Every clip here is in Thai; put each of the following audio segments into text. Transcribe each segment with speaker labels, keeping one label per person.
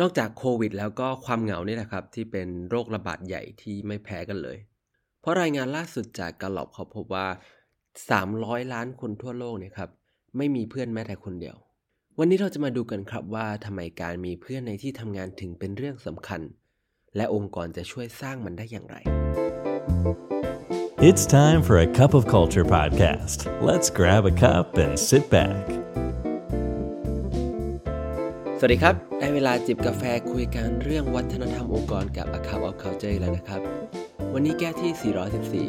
Speaker 1: นอกจากโควิด แล้วก็ความเหงานี่แหละครับ ที่เป็นโรคระบาดใหญ่ที่ไม่แพ้กันเลย เพราะรายงานล่าสุดจากกาลอบเขาพบว่า 300 ล้านคนทั่วโลกเนี่ยครับไม่มีเพื่อนแม้แต่คนเดียว วันนี้เราจะมาดูกันครับว่าทำไมการมีเพื่อนในที่ทำงานถึงเป็นเรื่องสำคัญ และองค์กรจะช่วยสร้างมันได้อย่างไร
Speaker 2: It's time for a cup of culture podcast. Let's grab a cup and sit back.
Speaker 1: สวัสดีครับ ได้เวลาจิบกาแฟคุยกันเรื่องวัฒนธรรมองค์กรกับ A Cup of Culture แล้วนะครับ วันนี้แก้วที่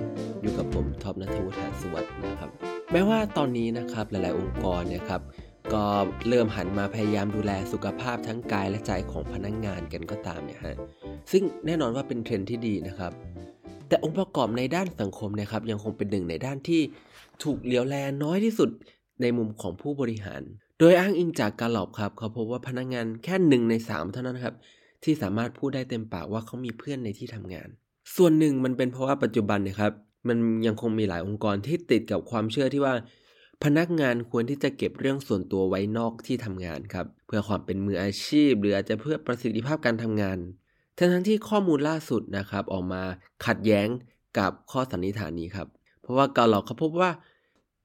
Speaker 1: 414 อยู่กับผมท็อปนัทวุฒิหาสวัสดิ์นะครับ แม้ว่าตอนนี้นะครับหลาย ๆ องค์กรเนี่ยครับก็เริ่มหันมาพยายามดูแลสุขภาพทั้งกายและใจของพนักงานกันก็ตามเนี่ยฮะ ซึ่งแน่นอนว่าเป็นเทรนด์ที่ดีนะครับ แต่องค์ประกอบในด้านสังคมนะครับยังคงเป็นหนึ่งในด้านที่ถูกเหลียวแลน้อยที่สุดในมุมของผู้บริหาร ดยอ้างอิงจากการหลอบครับ เขาพบว่าพนักงานแค่หนึ่งในสามเท่านั้นครับ ที่สามารถพูดได้เต็มปากว่าเขามีเพื่อนในที่ทำงาน ส่วนหนึ่งมันเป็นเพราะว่าปัจจุบันเนี่ยครับมันยังคงมีหลายองค์กรที่ติดกับความเชื่อที่ว่า พนักงานควรที่จะเก็บเรื่องส่วนตัวไว้นอกที่ทำงานครับ เพื่อความเป็นมืออาชีพ หรืออาจจะเพื่อประสิทธิภาพการทำงานทั้งที่ข้อมูลล่าสุดนะครับออกมาขัดแย้งกับข้อสันนิษฐานนี้ครับ เพราะว่าการหลอกเขาพบว่า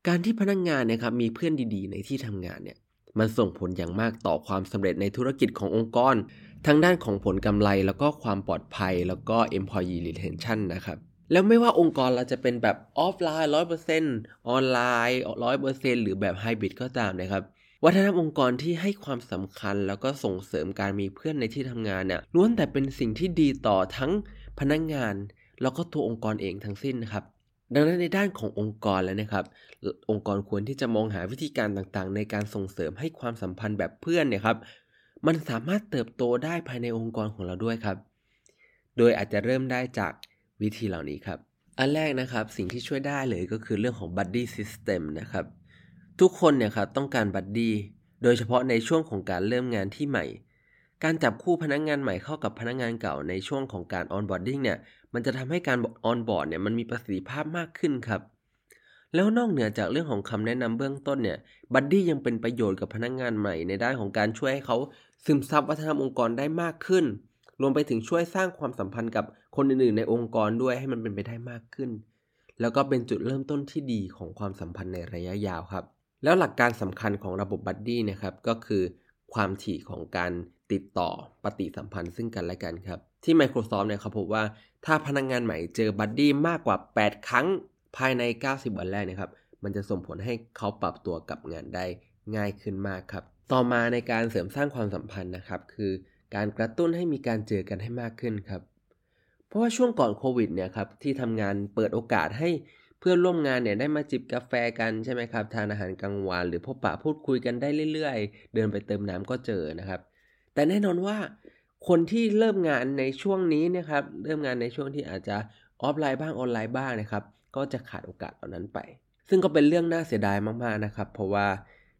Speaker 1: การที่พนักงานนะครับมีเพื่อนดีๆ ในที่ทำงานเนี่ย มันส่งผลอย่างมากต่อความสำเร็จในธุรกิจขององค์กร ทั้งด้านของผลกำไรแล้วก็ความปลอดภัยแล้วก็ employee retention นะครับแล้วไม่ว่าองค์กรเราจะเป็นแบบออฟไลน์ร้อยเปอร์เซ็นต์ออนไลน์ร้อยเปอร์เซ็นต์หรือแบบไฮบริดก็ตามนะครับ วัฒนธรรมองค์กรที่ให้ความสำคัญแล้วก็ส่งเสริมการมีเพื่อนในที่ทำงานเนี่ยล้วนแต่เป็นสิ่งที่ดีต่อทั้งพนักงงาน แล้วก็ตัวองค์กรเองทั้งสิ้นนะครับ ดังนั้นในด้านขององค์กรแล้วนะครับ องค์กรควรที่จะมองหาวิธีการต่างๆ ในการส่งเสริมให้ความสัมพันธ์แบบเพื่อนเนี่ยครับ มันสามารถเติบโตได้ภายในองค์กรของเราด้วยครับ โดยอาจจะเริ่มได้จากวิธีเหล่านี้ครับ อันแรกนะครับสิ่งที่ช่วยได้เลยก็คือเรื่องของ buddy system นะครับ ทุกคนเนี่ยครับต้องการ buddy โดยเฉพาะในช่วงของการเริ่มงานที่ใหม่ การจับคู่พนักงงานใหม่เข้ากับพนักงงานเก่าในช่วงของการ onboarding เนี่ย มันจะทำให้การออนบอร์ดเนี่ยมันมีประสิทธิภาพมากขึ้นครับ แล้วนอกเหนือจากเรื่องของคำแนะนำเบื้องต้นเนี่ย บัดดี้ยังเป็นประโยชน์กับพนักงงานใหม่ในด้านของการช่วยให้เขาซึมซับวัฒนธรรมองค์กรได้มากขึ้น รวมไปถึงช่วยสร้างความสัมพันธ์กับคนอื่นๆ ในองค์กรด้วยให้มันเป็นไปได้มากขึ้น แล้วก็เป็นจุดเริ่มต้นที่ดีของความสัมพันธ์ในระยะยาวครับ แล้วหลักการสำคัญของระบบ buddy นะครับก็คือความถี่ของการ ติดต่อปฏิสัมพันธ์ซึ่งกันและกันครับ ที่ Microsoft เนี่ยเขาพบว่าถ้าพนักงานใหม่เจอ buddy มากกว่า 8 ครั้งภายใน 90 วันแรกนะครับ มันจะส่งผลให้เขาปรับตัวกับงานได้ง่ายขึ้นมากครับ ต่อมาในการเสริมสร้างความสัมพันธ์นะครับ คือการกระตุ้นให้มีการเจอกันให้มากขึ้นครับ เพราะว่าช่วงก่อนโควิดเนี่ยครับที่ทำงานเปิดโอกาสให้เพื่อนร่วมงานเนี่ยได้มาจิบกาแฟกันใช่ไหมครับ ทานอาหารกลางวันหรือพบปะพูดคุยกันได้เรื่อย ๆ เดินไปเติมน้ำก็เจอนะครับ แต่แน่นอนว่าคนที่เริ่มงานในช่วงนี้นะครับ เริ่มงานในช่วงที่อาจจะออฟไลน์บ้างออนไลน์บ้างนะครับ ก็จะขาดโอกาสเหล่านั้นไป ซึ่งก็เป็นเรื่องน่าเสียดายมากๆนะครับ เพราะว่า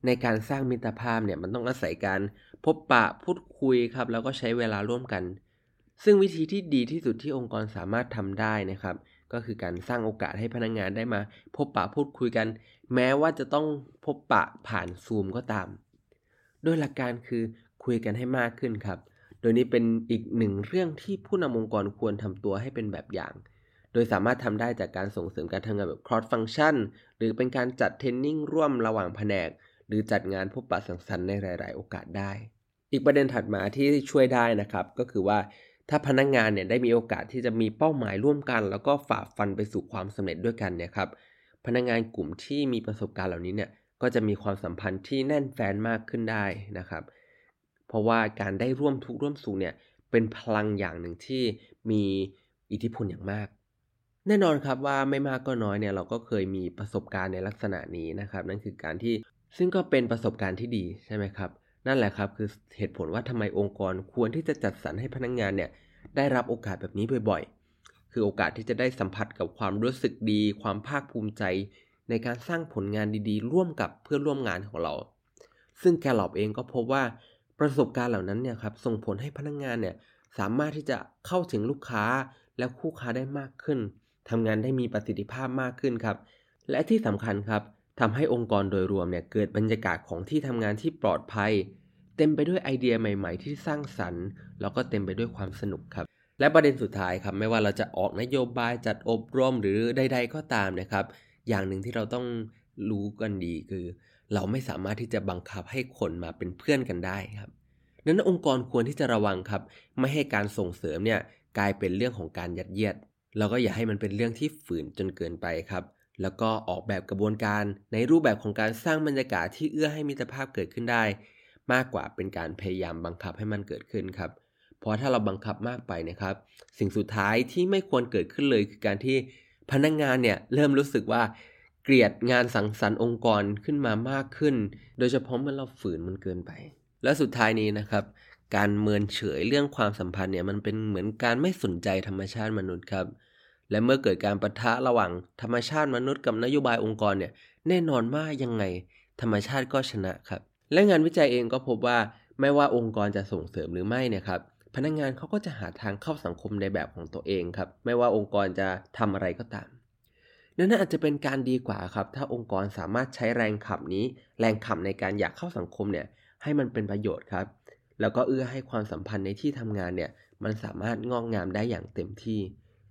Speaker 1: ในการสร้างมิตรภาพเนี่ยมันต้องอาศัยการพบปะพูดคุยครับ แล้วก็ใช้เวลาร่วมกัน ซึ่งวิธีที่ดีที่สุดที่องค์กรสามารถทำได้นะครับ ก็คือการสร้างโอกาสให้พนักงงานได้มา พบปะพูดคุยกัน แม้ว่าจะต้องพบปะผ่านซูมก็ตาม โดยหลักการคือ คุยกันให้มากขึ้นครับ โดยนี้เป็นอีกหนึ่งเรื่องที่ผู้นำองค์กรควรทำตัวให้เป็นแบบอย่าง โดยสามารถทำได้จากการส่งเสริมการทำงานแบบ cross function หรือเป็นการจัดเทรนนิ่งร่วมระหว่างแผนก หรือจัดงานพบปะสังสรรค์ในหลาย ๆ โอกาสได้ อีกประเด็นถัดมาที่ช่วยได้นะครับก็คือว่าถ้าพนักงงานเนี่ยได้มีโอกาสที่จะมีเป้าหมายร่วมกัน แล้วก็ฝ่าฟันไปสู่ความสำเร็จด้วยกันเนี่ยครับพนักงงานกลุ่มที่มีประสบการณ์เหล่านี้เนี่ยก็จะมีความสัมพันธ์ที่แน่นแฟนมากขึ้นได้นะครับ เพราะว่าการได้ร่วมทุกร่วมสุขเนี่ยเป็นพลังอย่างหนึ่งที่มีอิทธิพลอย่างมาก แน่นอนครับว่าไม่มากก็น้อยเนี่ยเราก็เคยมีประสบการณ์ในลักษณะนี้นะครับ นั่นคือการที่ซึ่งก็เป็นประสบการณ์ที่ดีใช่ไหมครับ นั่นแหละครับคือเหตุผลว่าทำไมองค์กรควรที่จะจัดสรรให้พนักงงานเนี่ยได้รับโอกาสแบบนี้บ่อยๆ คือโอกาสที่จะได้สัมผัสกับความรู้สึกดี ความภาคภูมิใจ ในการสร้างผลงานดีๆ ร่วมกับเพื่อนร่วมงานของเรา ซึ่งแกลอบเองก็พบว่า ประสบการณ์เหล่านั้นเนี่ยครับส่งผลให้พนักงงานเนี่ยสามารถที่จะเข้าถึงลูกค้าและคู่ค้าได้มากขึ้นทำงานได้มีประสิทธิภาพมากขึ้นครับ และที่สำคัญครับทำให้องค์กรโดยรวมเนี่ยเกิดบรรยากาศของที่ทำงานที่ปลอดภัย เต็มไปด้วยไอเดียใหม่ ๆ ที่สร้างสรรค์ แล้วก็เต็มไปด้วยความสนุกครับ และประเด็นสุดท้ายครับไม่ว่าเราจะออกนโยบายจัดอบรมหรือใด ๆ ก็ตามนะครับ อย่างหนึ่งที่เราต้องรู้กันดีคือ เราไม่สามารถที่จะบังคับให้คนมาเป็นเพื่อนกันได้ครับนั้นองค์กรควรที่จะระวังครับ ไม่ให้การส่งเสริมเนี่ยกลายเป็นเรื่องของการยัดเยียด แล้วก็อย่าให้มันเป็นเรื่องที่ฝืนจนเกินไปครับ แล้วก็ออกแบบกระบวนการในรูปแบบของการสร้างบรรยากาศที่เอื้อให้มิตรภาพเกิดขึ้นได้ มากกว่าเป็นการพยายามบังคับให้มันเกิดขึ้นครับเพราะถ้าเราบังคับมากไปนะครับ สิ่งสุดท้ายที่ไม่ควรเกิดขึ้นเลยคือการที่พนักงงานเนี่ยเริ่มรู้สึกว่า เกลียดงานสังสรรค์องค์กรขึ้นมามากขึ้น โดยเฉพาะเมื่อเราฝืนมันเกินไป และสุดท้ายนี้นะครับ การเมินเฉยเรื่องความสัมพันธ์เนี่ยมันเป็นเหมือนการไม่สนใจธรรมชาติมนุษย์ครับ และเมื่อเกิดการประทะระหว่างธรรมชาติมนุษย์กับนโยบายองค์กรเนี่ยแน่นอนว่ายังไง ธรรมชาติก็ชนะครับ และงานวิจัยเองก็พบว่าไม่ว่าองค์กรจะส่งเสริมหรือไม่เนี่ยครับพนักงงานเขาก็จะหาทางเข้าสังคมในแบบของตัวเองครับ ไม่ว่าองค์กรจะทำอะไรก็ตาม นั่นอาจจะเป็นการดีกว่าครับถ้าองค์กรสามารถใช้แรงขับนี้ แรงขับในการอยากเข้าสังคมเนี่ยให้มันเป็นประโยชน์ครับ แล้วก็เอื้อให้ความสัมพันธ์ในที่ทำงานเนี่ยมันสามารถงอกงามได้อย่างเต็มที่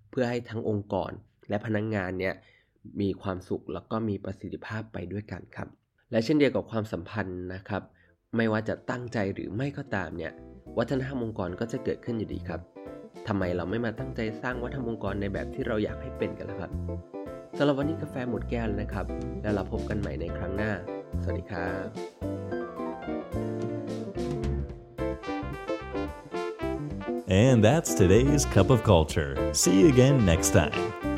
Speaker 1: เพื่อให้ทั้งองค์กรและพนักงงานเนี่ยมีความสุขแล้วก็มีประสิทธิภาพไปด้วยกันครับ และเช่นเดียวกับความสัมพันธ์นะครับ ไม่ว่าจะตั้งใจหรือไม่ก็ตามเนี่ยวัฒนธรรมองค์กรก็จะเกิดขึ้นอยู่ดีครับทำไมเราไม่มาตั้งใจสร้างวัฒนธรรมองค์กรในแบบที่เราอยากให้เป็นกันล่ะครับ สำหรับวันนี้กาแฟหมดแก้วแล้วนะครับ แล้วเราพบกันใหม่ในครั้งหน้า สวัสดีครับ
Speaker 2: And that's today's Cup of Culture. See you again next time.